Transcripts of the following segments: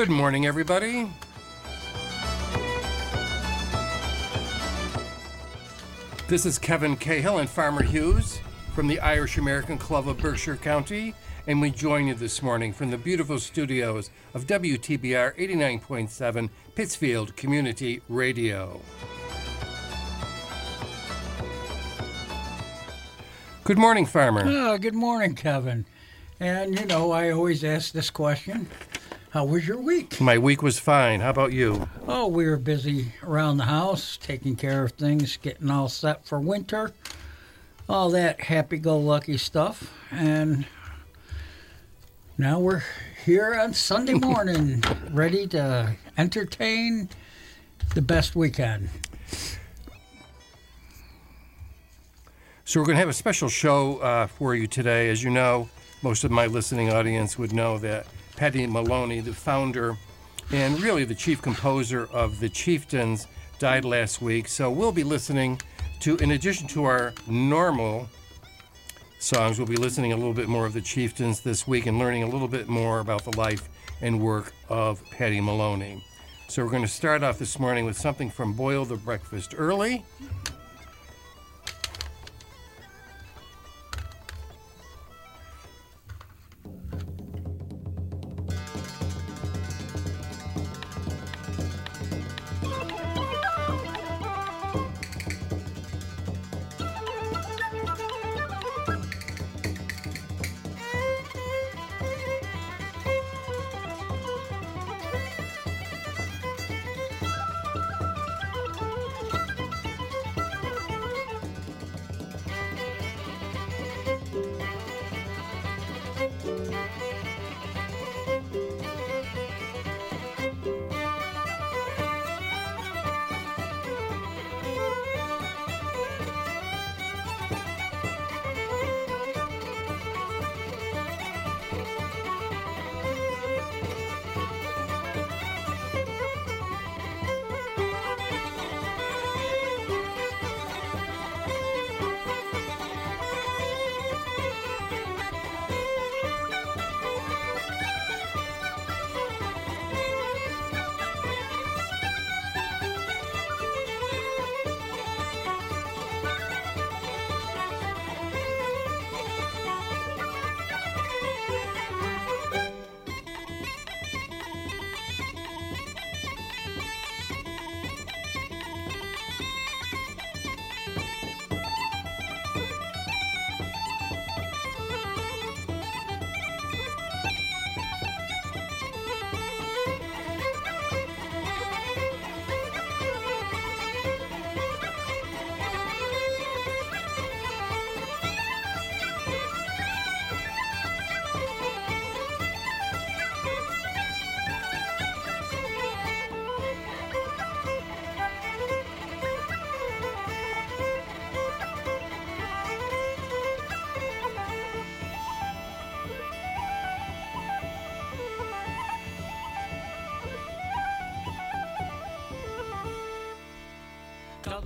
Good morning, everybody. This is Kevin Cahill and Farmer Hughes from the Irish American Club of Berkshire County, and we join you this morning from the beautiful studios of WTBR 89.7 Pittsfield Community Radio. Good morning, Farmer. Oh, good morning, Kevin. And you know, I always ask this question How was your week? My week was fine. How about you? Oh, we were busy around the house, taking care of things, getting all set for winter, all that happy go lucky stuff. And now we're here on Sunday morning, ready to entertain the best we can. So, we're going to have a special show uh, for you today. As you know, most of my listening audience would know that Paddy Moloney, the founder and really the chief composer of The Chieftains, died last week. So, we'll be listening to, in addition to our normal songs, we'll be listening a little bit more of The Chieftains this week and learning a little bit more about the life and work of Paddy Moloney. So, we're going to start off this morning with something from Boil the Breakfast Early.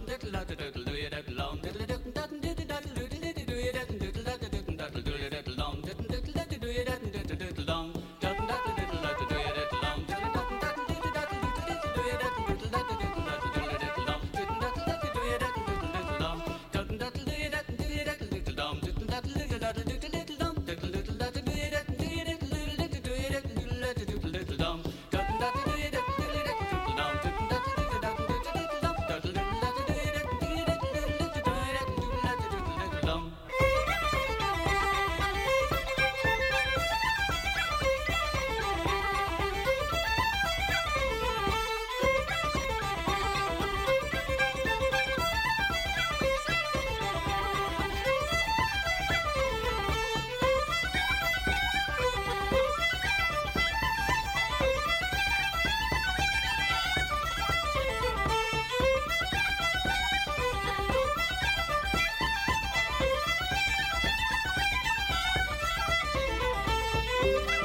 little, little, little, little. Bye.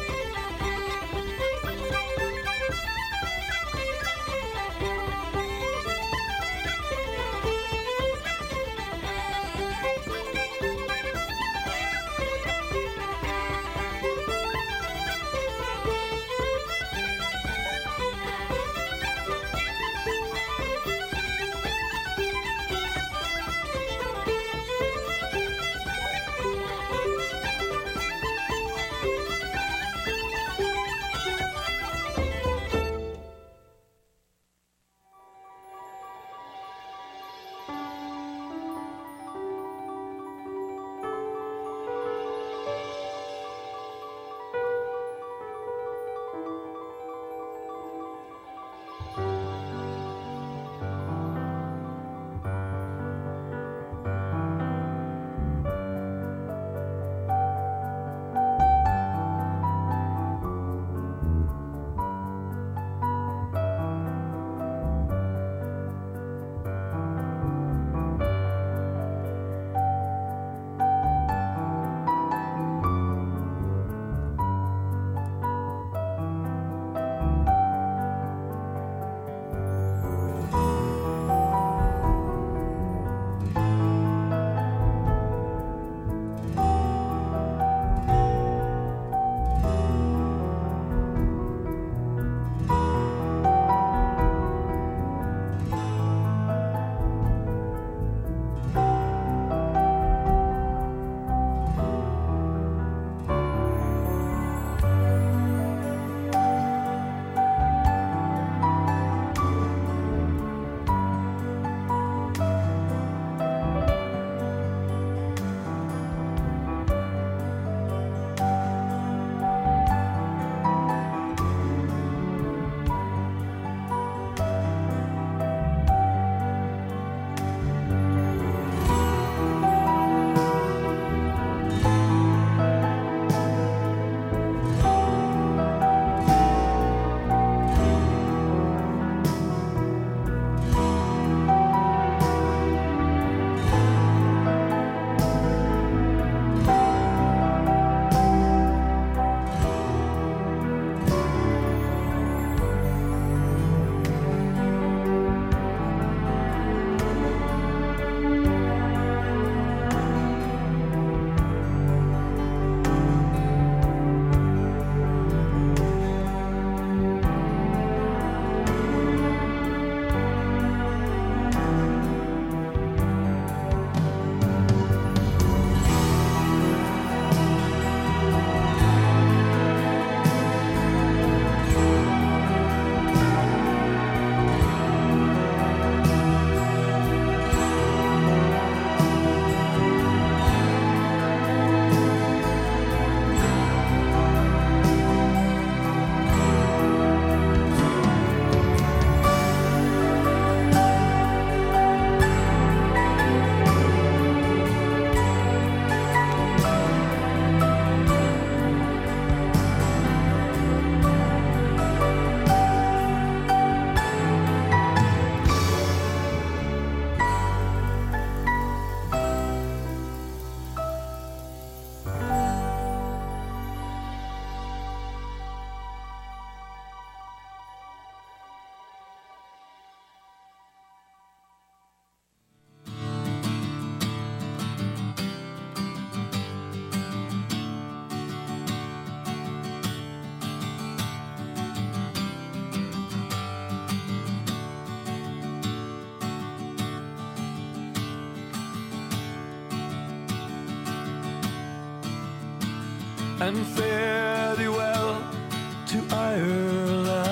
And fare thee well to Ireland,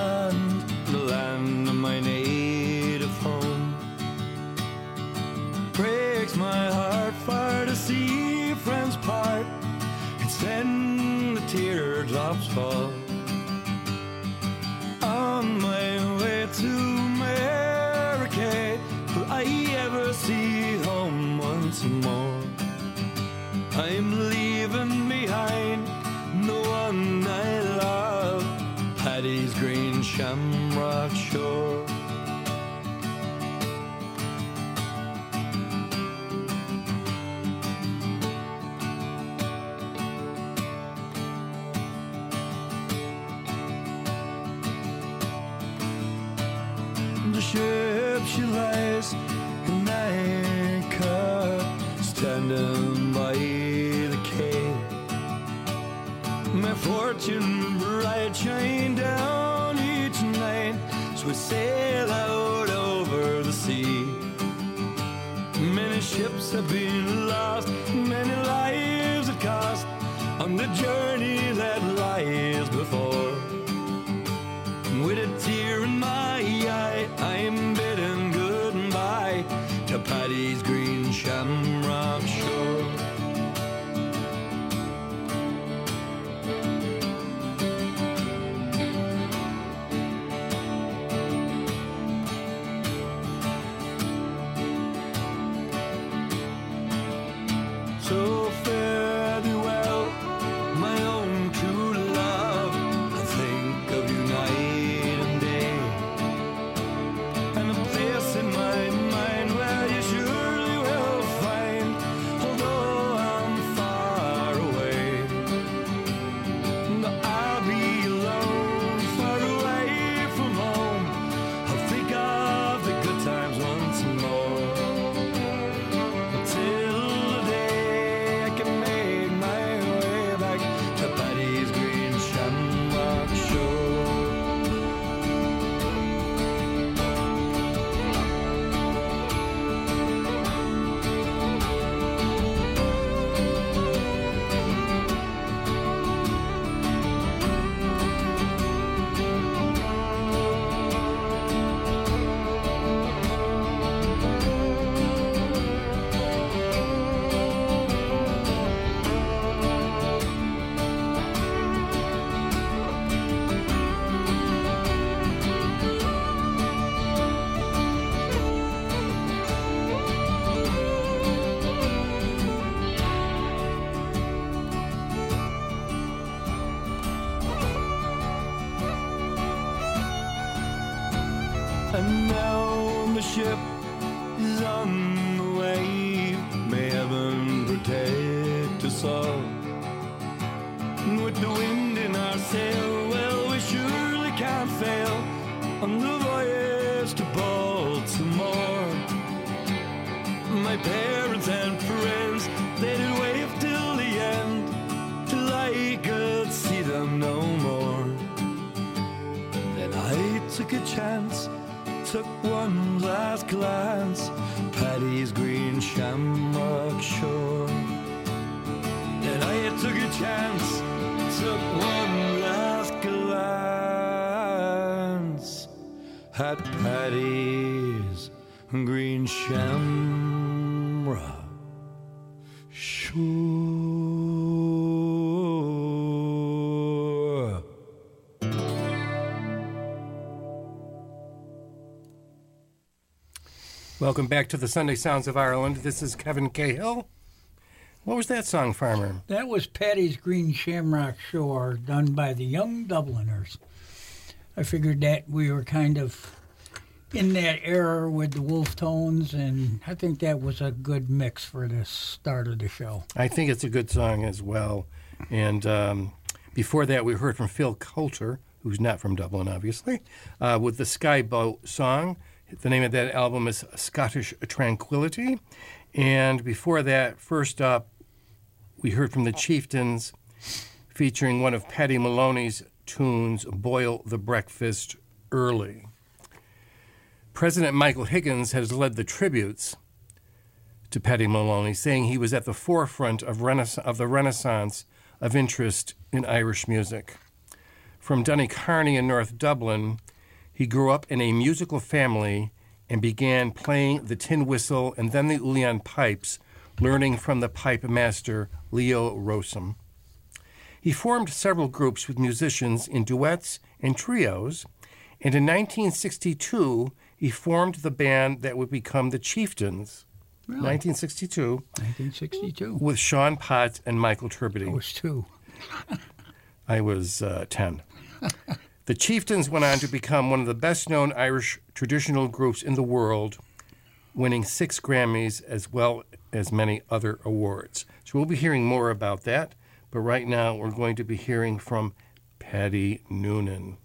glance, Paddy's green shamrock shore. Then I took a chance, took one last glance at Paddy's green shamrock shore. Welcome back to the Sunday Sounds of Ireland. This is Kevin Cahill. What was that song, Farmer? That was Paddy's Green Shamrock Shore, done by the Young Dubliners. I figured that we were kind of in that era with the Wolfe Tones, and I think that was a good mix for the start of the show. I think it's a good song as well. And um, before that, we heard from Phil Coulter, who's not from Dublin, obviously, uh, with the Skye Boat song. The name of that album is Scottish Tranquility. And before that, first up, we heard from the Chieftains featuring one of Paddy Moloney's tunes, Boil the Breakfast Early. President Michael Higgins has led the tributes to Paddy Moloney, saying he was at the forefront of, renaissance, of the renaissance of interest in Irish music. From Donnycarney in North Dublin, he grew up in a musical family and began playing the tin whistle and then the uilleann pipes, learning from the pipe master Leo Rowsome. He formed several groups with musicians in duets and trios, and in 1962 he formed the band that would become the Chieftains. Really? 1962 1962. with Sean Potts and Michael I was two. I was uh, 10. the Chieftains went on to become one of the best known Irish traditional groups in the world, winning six Grammys as well as many other awards. So we'll be hearing more about that, but right now we're going to be hearing from Paddy Noonan.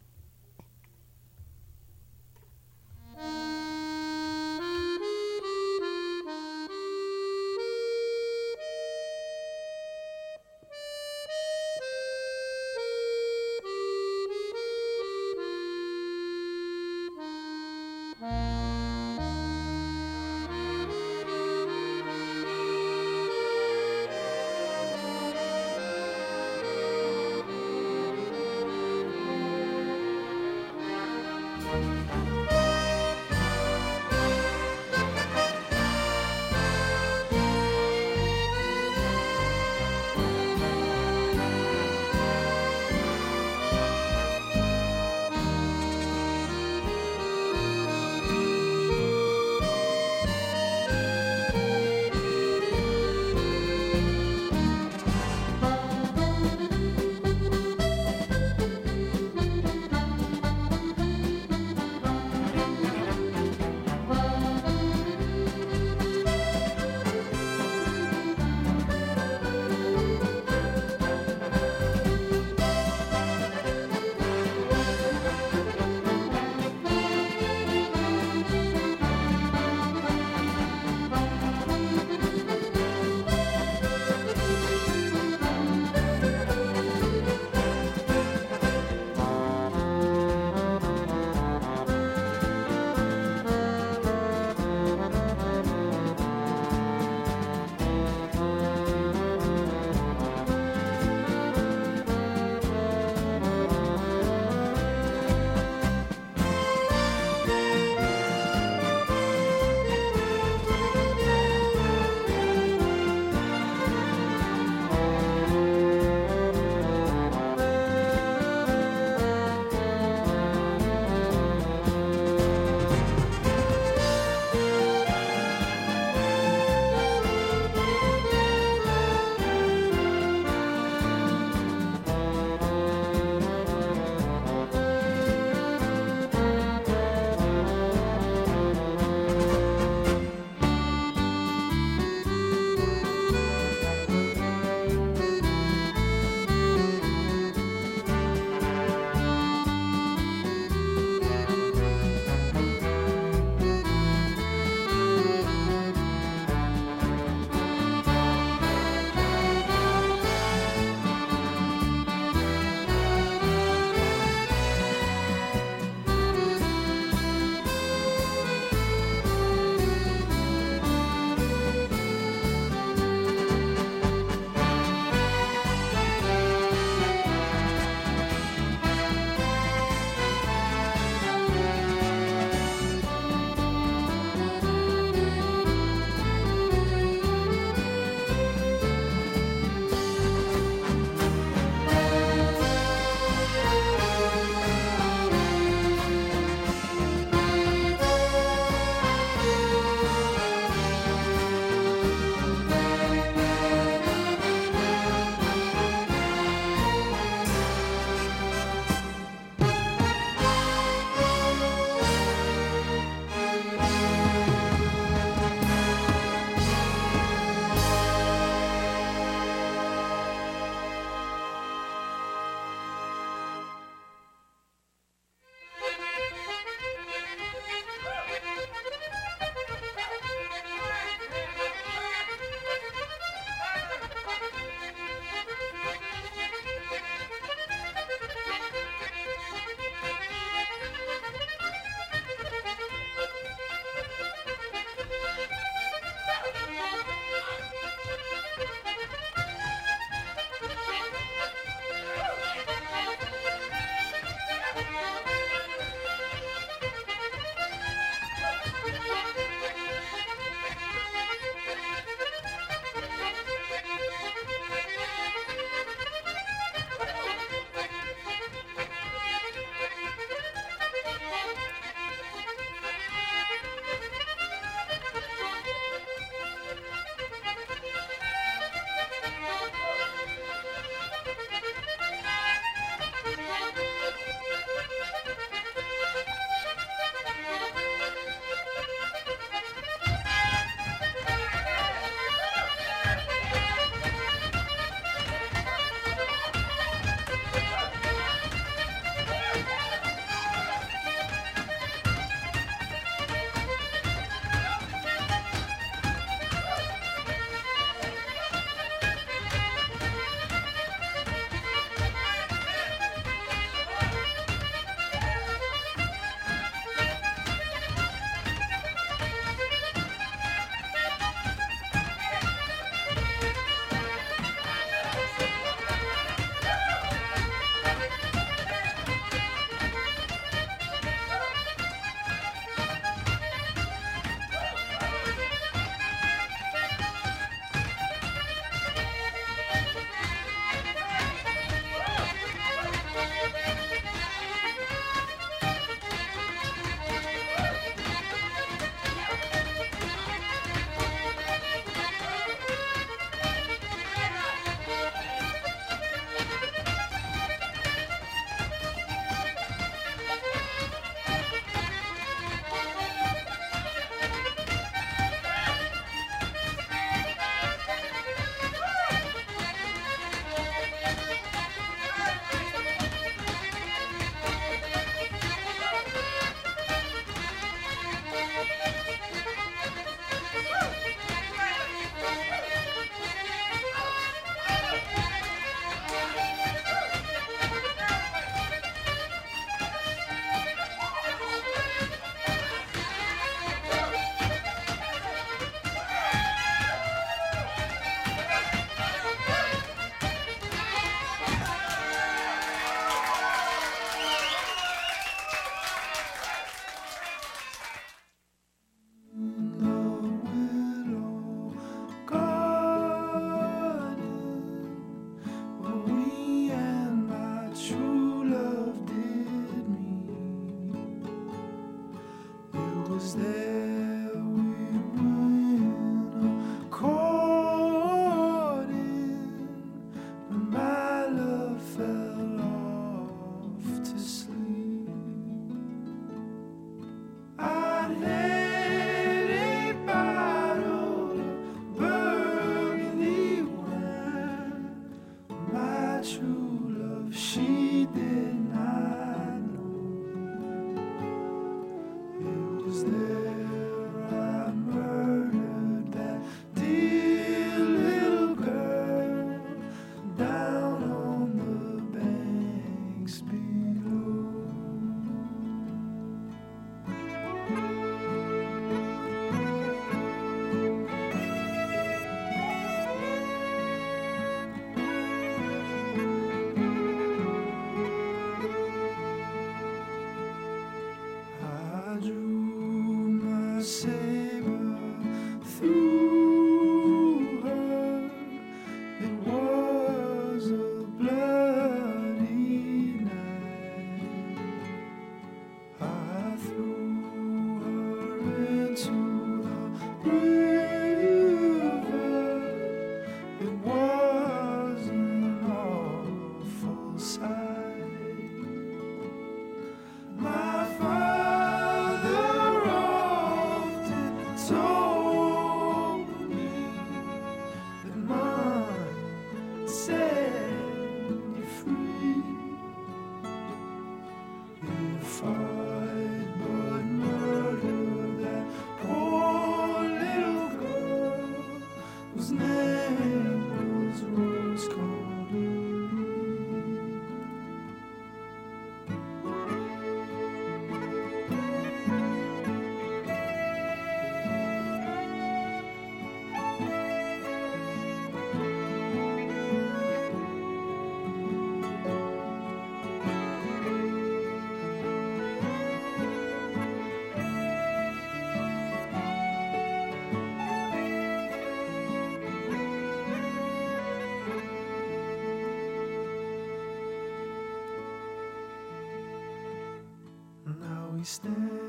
He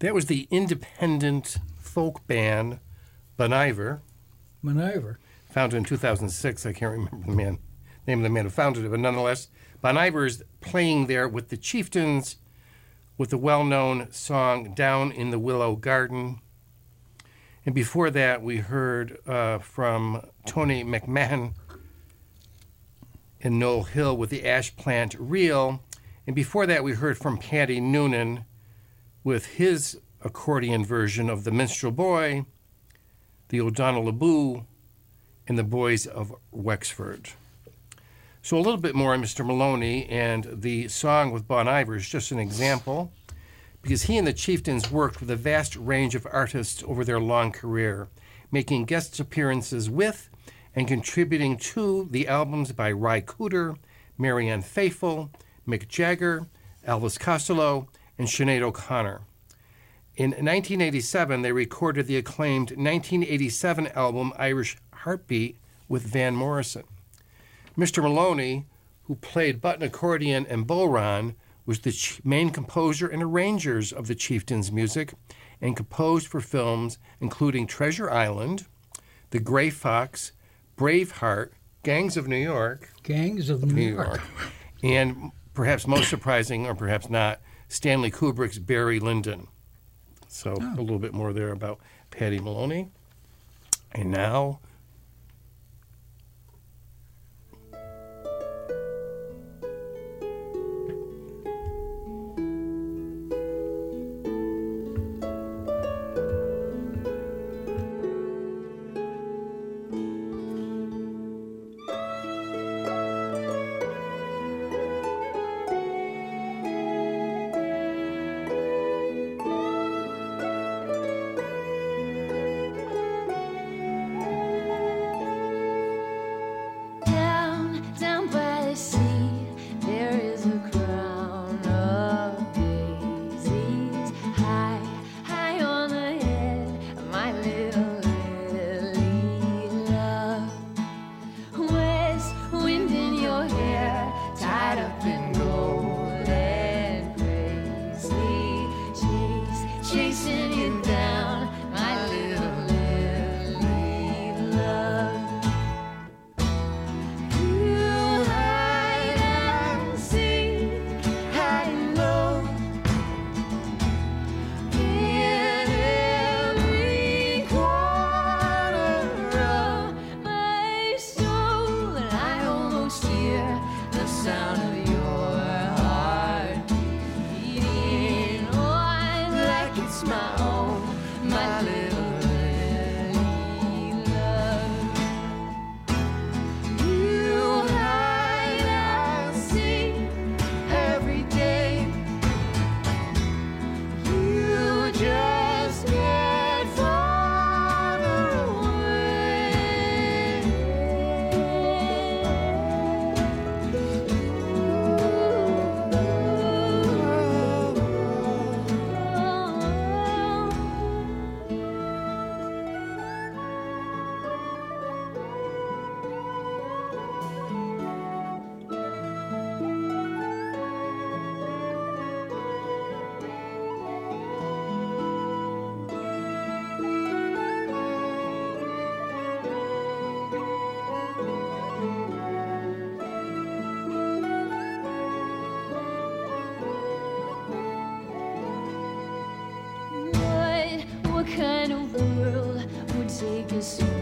That was the independent folk band Bon Iver, Maneuver. founded in 2006. I can't remember the man, name of the man who founded it, but nonetheless, Bon Iver is playing there with the Chieftains with the well known song Down in the Willow Garden. And before that, we heard uh, from Tony McMahon and Noel Hill with the Ash Plant Reel. And before that, we heard from Paddy Noonan with his accordion version of The Minstrel Boy, The O'Donnell Aboo, and The Boys of Wexford. So, a little bit more on Mr. Moloney and the song with Bon Iver is just an example because he and the Chieftains worked with a vast range of artists over their long career, making guest appearances with and contributing to the albums by Ry Cooder, Marianne Faithfull, Mick Jagger, Elvis Costello, and Sinead O'Connor. In 1987, they recorded the acclaimed 1987 album Irish Heartbeat with Van Morrison. Mr. Moloney, who played button accordion and bodhrán, was the ch- main composer and arrangers of the Chieftains' music and composed for films including Treasure Island, The Gray Fox, Braveheart, Gangs of New York, Gangs of New, New York. York, and perhaps most surprising, or perhaps not, Stanley Kubrick's Barry Lyndon. So oh. a little bit more there about Paddy Moloney. And now take a seat.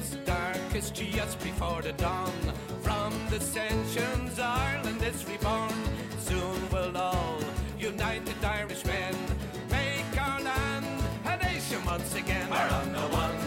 it's dark, just before the dawn. From the dissensions, Ireland is reborn. Soon we'll all, united Irishmen, make our land a nation once again. Our on the one.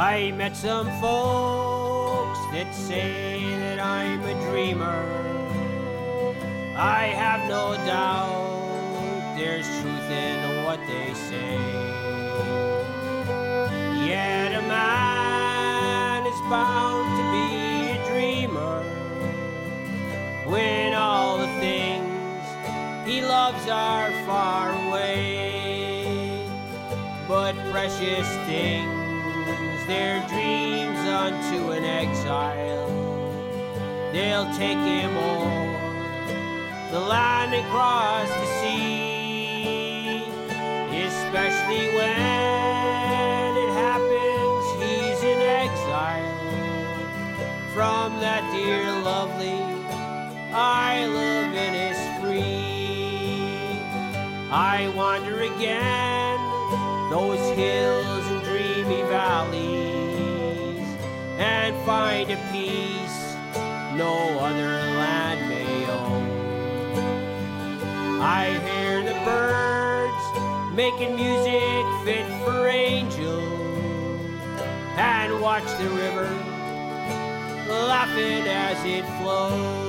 I met some folks that say that I'm a dreamer. I have no doubt there's truth in what they say. Yet a man is bound to be a dreamer when all the things he loves are far away. But precious things their dreams unto an exile. They'll take him o'er the land and cross the sea, especially when it happens he's in exile from that dear lovely isle of Innisfree. I wander again those hills and dreamy valleys find a peace no other land may own. I hear the birds making music fit for angels and watch the river laughing as it flows.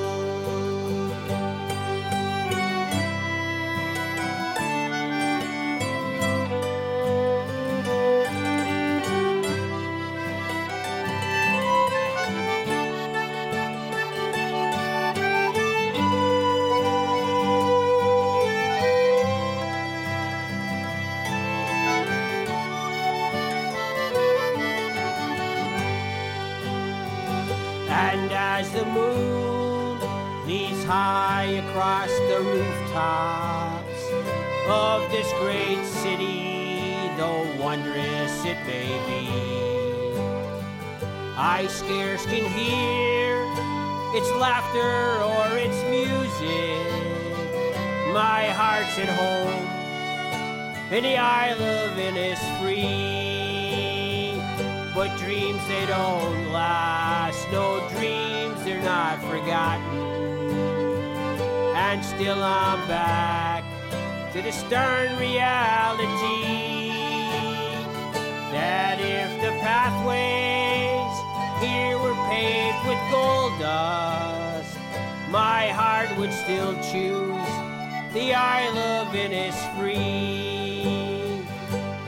And as the moon leads high across the rooftops of this great city, though wondrous it may be, I scarce can hear its laughter or its music. My heart's at home in the Isle of Innisfree. But dreams they don't last, no dreams they're not forgotten. And still I'm back to the stern reality that if the pathways here were paved with gold dust, my heart would still choose the Isle of Innisfree.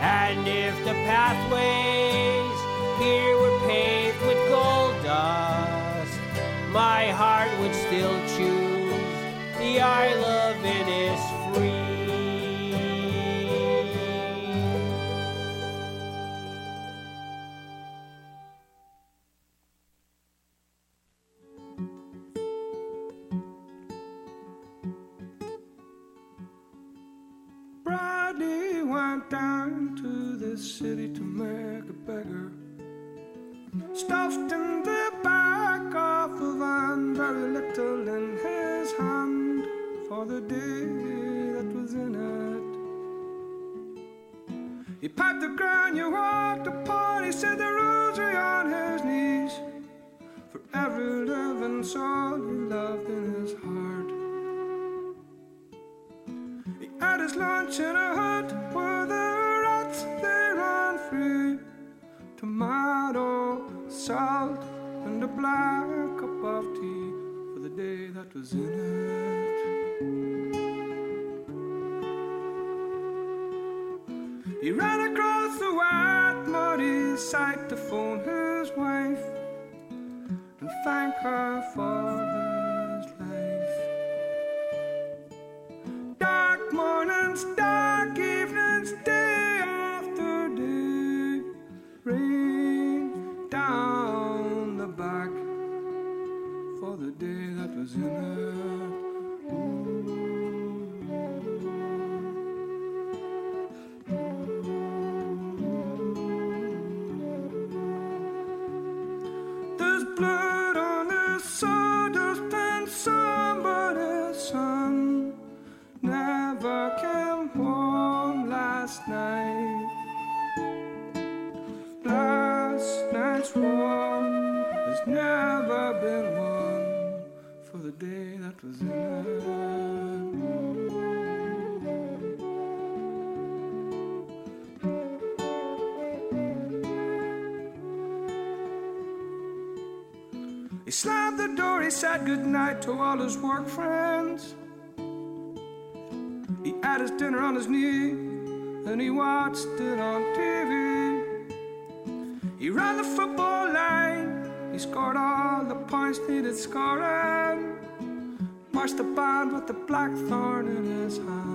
And if the pathways here were paved with gold dust, my heart would still choose the Isle of Innisfree. Bradley went down to the city to make a beggar. Stuffed in the back of a van, very little in his hand for the day that was in it. He piped the ground, you walked upon, he said the rosary on his knees. For every living soul he loved in his heart. He had his lunch in a hut where the rats they ran free. Tomato, salt, and a black cup of tea for the day that was in it. He ran across the white muddy side to phone his wife and thank her for to all his work friends. He had his dinner on his knee, and he watched it on TV. He ran the football line, he scored all the points needed scoring. Marched the band with the blackthorn in his hand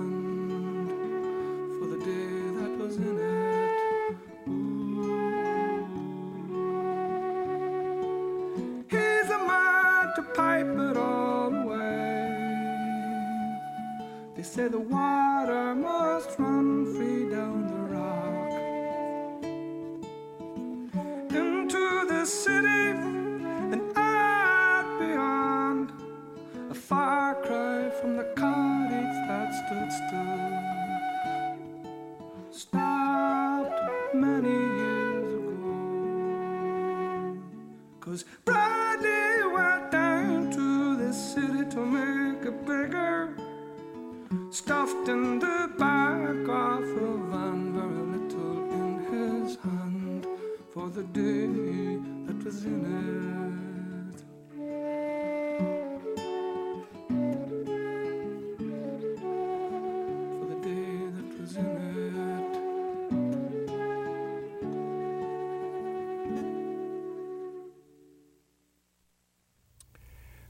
city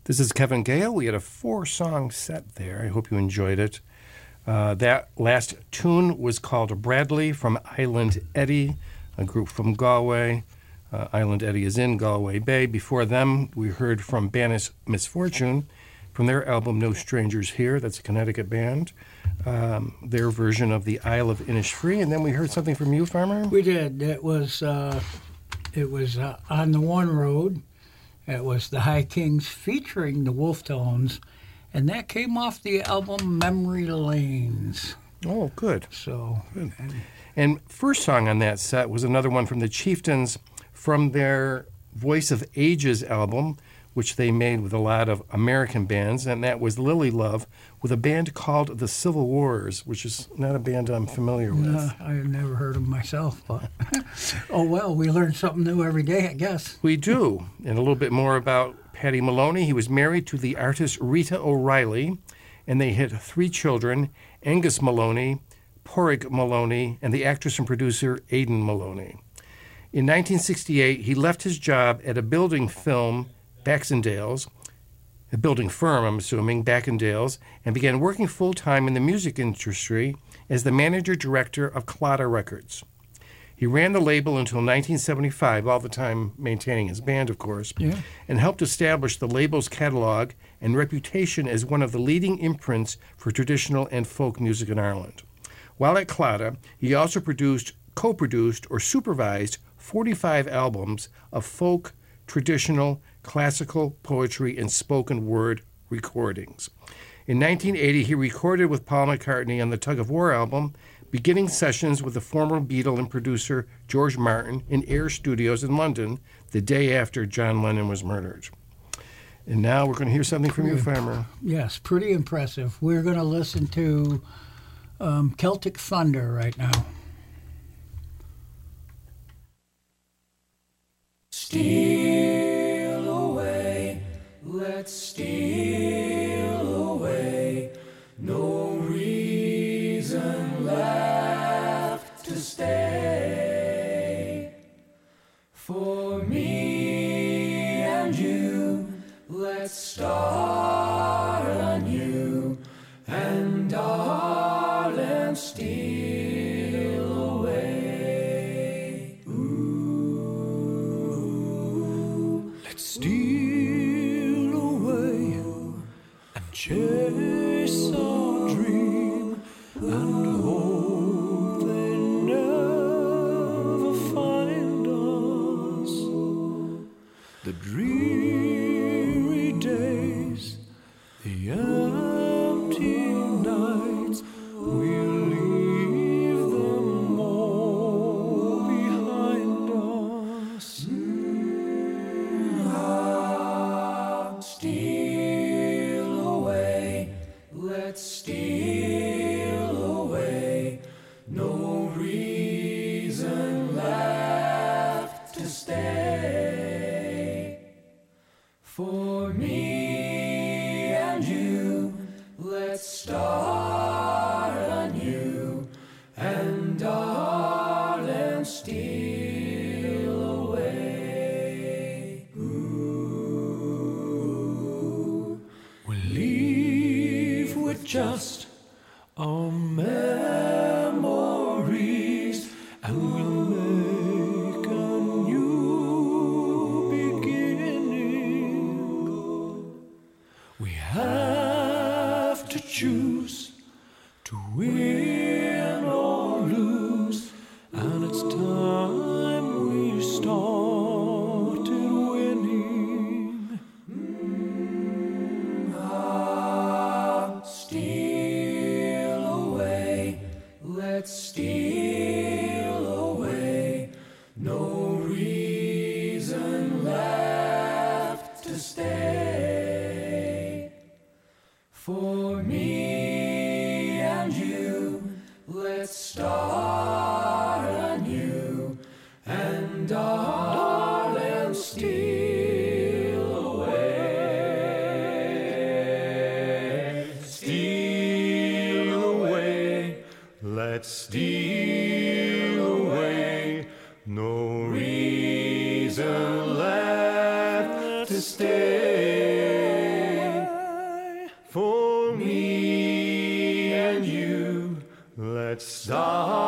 This is Kevin Gale. We had a four song set there. I hope you enjoyed it. Uh, that last tune was called Bradley from Island Eddy, a group from Galway. Uh, Island Eddy is in Galway Bay. Before them, we heard from Banish Misfortune from their album No Strangers Here. That's a Connecticut band. Um, their version of the Isle of Innisfree. And then we heard something from you, Farmer. We did. It was uh, it was uh, on the one road. It was the High Kings featuring the Wolfe Tones, and that came off the album Memory Lanes. Oh, good. So And first song on that set was another one from the Chieftains from their Voice of Ages album, which they made with a lot of American bands, and that was Lily Love with a band called the Civil Wars, which is not a band I'm familiar with. uh, I've never heard of myself, but oh well, we learn something new every day, I guess. We do. And a little bit more about Paddy Moloney. He was married to the artist Rita O'Reilly, and they had three children Aonghus Moloney, Pádraig Moloney, and the actress and producer Aedín Moloney. In 1968, he left his job at a building film, Baxendales, a building firm, I'm assuming, Baxendales, and began working full time in the music industry as the manager director of Claddagh Records. He ran the label until 1975, all the time maintaining his band, of course, Yeah. and helped establish the label's catalog and reputation as one of the leading imprints for traditional and folk music in Ireland. While at Claddagh, he also produced, co produced, or supervised 45 albums of folk, traditional, classical, poetry, and spoken word recordings. In 1980, he recorded with Paul McCartney on the Tug of War album, beginning sessions with the former Beatle and producer George Martin in Air Studios in London the day after John Lennon was murdered. And now we're going to hear something from you, Farmer. Yes, pretty impressive. We're going to listen to um, Celtic Thunder right now. Steal away, let's steal the empty nights, we'll leave to stay for me and you. Let's start.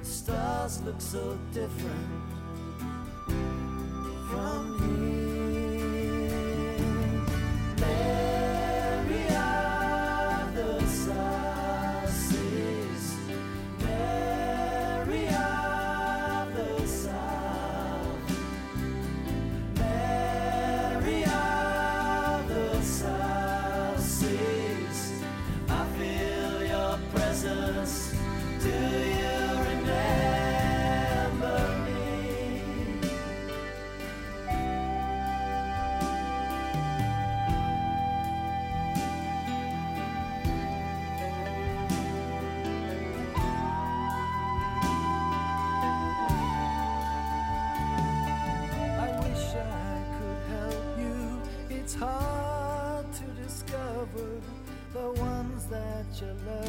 The stars look so different. your love.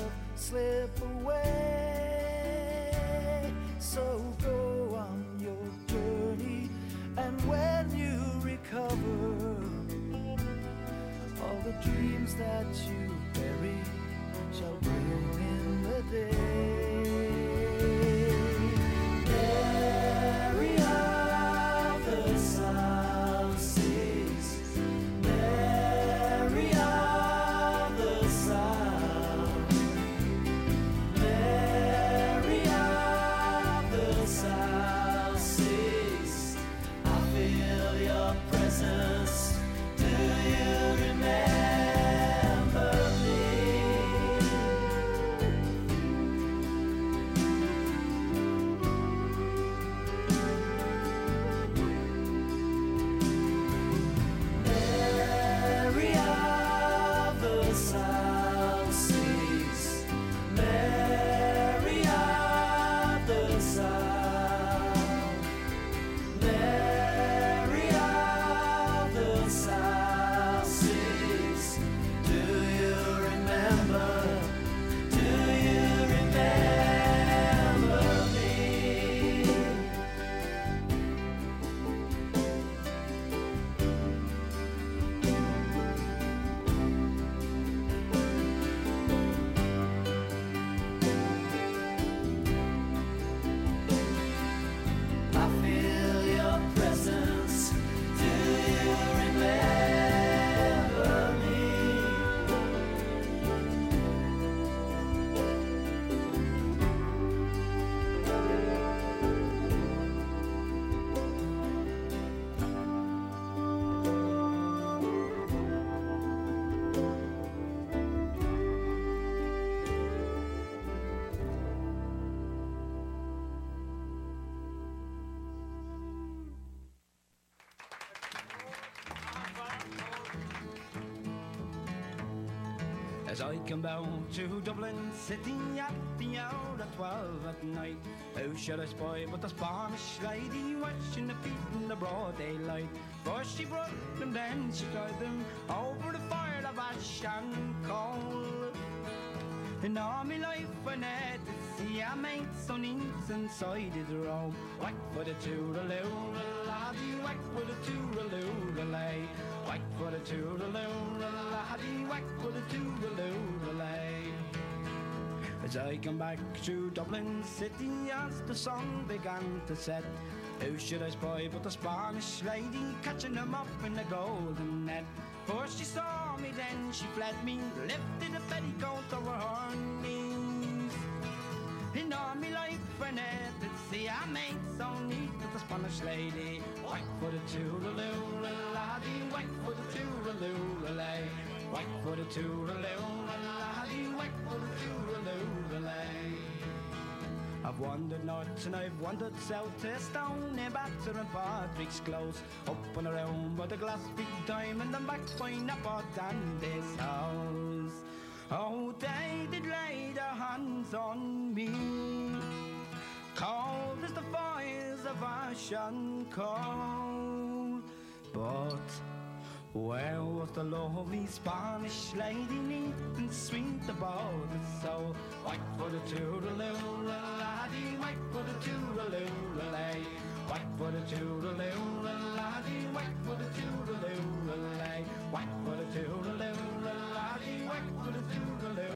Down to Dublin City at the hour of twelve at night, who should I spy but the Spanish lady watching the feet in the broad daylight? First she brought them, then she tied them over the fire of ash and coal. In all my life I never see a mate so neat inside his room. Whack for the toodaloo, laddie, whack for the toodaloo, lay. Whack for the toodaloo, laddie, whack for the toodaloo, lay. As I come back to Dublin City as the sun began to set, who should I spy but the Spanish lady catching them up in the golden net? First she saw me, then she fled me, lifted a petticoat over her knees. In all my life I never see a mate so neat as the Spanish lady. Whack for the toodaloo, laddie, whack for the toodaloo, lay. Whack for the toodaloo, laddie, whack for the toodaloo, lay. I've wandered north and I've wandered south to Stone, Batter and Patrick's Close, up and around by the glass big diamond and back by Napa and this house. Oh, they did lay their hands on me, cold as the fires of ash and but. Where was the lovely Spanish lady neat and sweet about the soul? Whack for the toodaloo, laddie, whack for the toodaloo, lay. Whack for the toodaloo, laddie, whack for the toodaloo, lay. Whack for the toodaloo, laddie, whack for the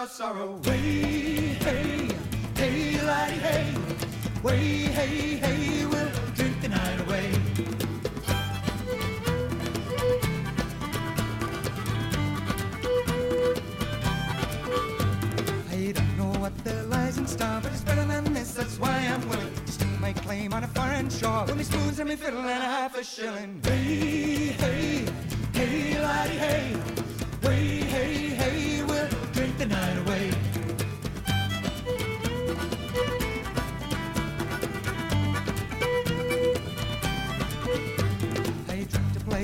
our sorrow. Way, hey, hey, laddie, hey, way, hey, hey, we'll drink the night away. I don't know what there lies in store, but it's better than this. That's why I'm willing to stake my claim on a foreign shore. With me spoons and me fiddle and a half a shilling. Hey, hey, hey, laddie, hey, way, hey, hey,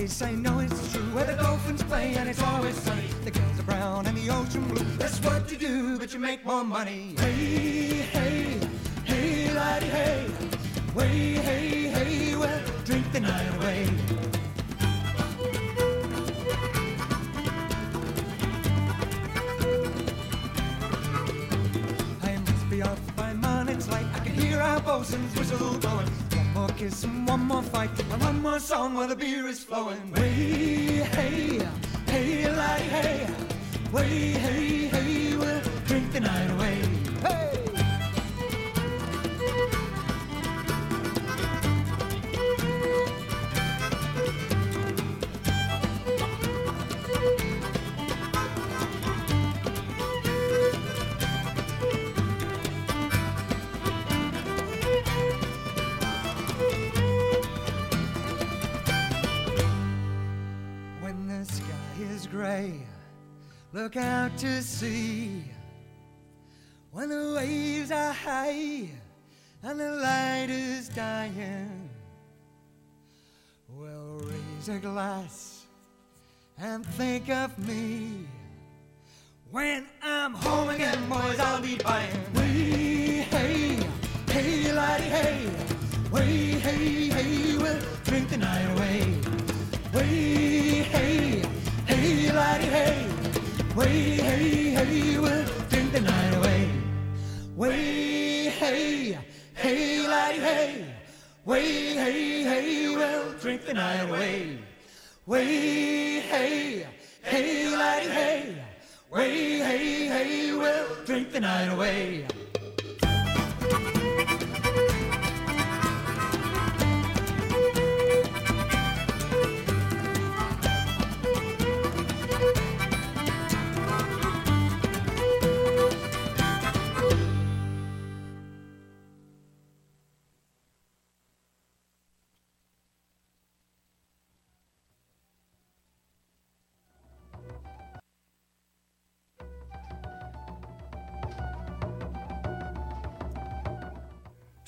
place, I know it's true, where the dolphins play and it's always sunny. The girls are brown and the ocean blue. That's what you do, but you make more money. Hey, hey, hey, laddie, hey, way, hey, hey, well, drink the night away. I must be off by man, it's light. I can hear our bosun's whistle blowing. More kiss and one more fight, and one more song while the beer is flowing. Way, hey, hey, laddie, hey, way, hey, hey, we'll drink the night away. Gray, look out to sea. When the waves are high and the light is dying, well, raise a glass and think of me. When I'm home again, boys, I'll be buying. Way, hey, hey, laddie, hey, way, hey, hey, we'll drink the night away. Way, hey, hey, laddie, hey, way, hey, hey, we'll drink the night away. Way, hey, hey, laddie, hey, way, hey, hey, we'll drink the night away. Way, hey, hey, laddie, hey, way, hey, hey, we'll drink the night away.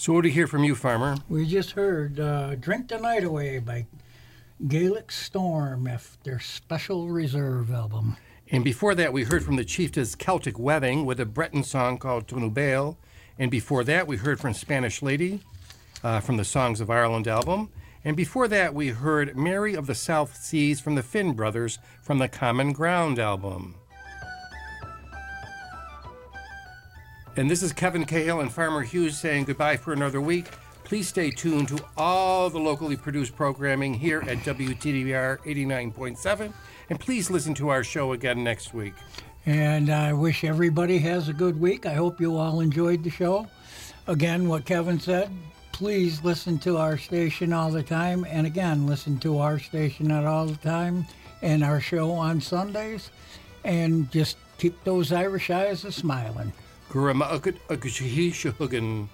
So, what do you hear from you, Farmer? We just heard uh, Drink the Night Away by Gaelic Storm, F their special reserve album. And before that, we heard from the Chieftain's Celtic Wedding with a Breton song called Tunubail. And before that, we heard from Spanish Lady uh, from the Songs of Ireland album. And before that, we heard Mary of the South Seas from the Finn Brothers from the Common Ground album. And this is Kevin Cahill and Farmer Hughes saying goodbye for another week. Please stay tuned to all the locally produced programming here at WTDR 89.7. And please listen to our show again next week. And I wish everybody has a good week. I hope you all enjoyed the show. Again, what Kevin said, please listen to our station all the time. And again, listen to our station at all the time and our show on Sundays. And just keep those Irish eyes a smiling. Gurama Ukut Ukuchihi Shahugan.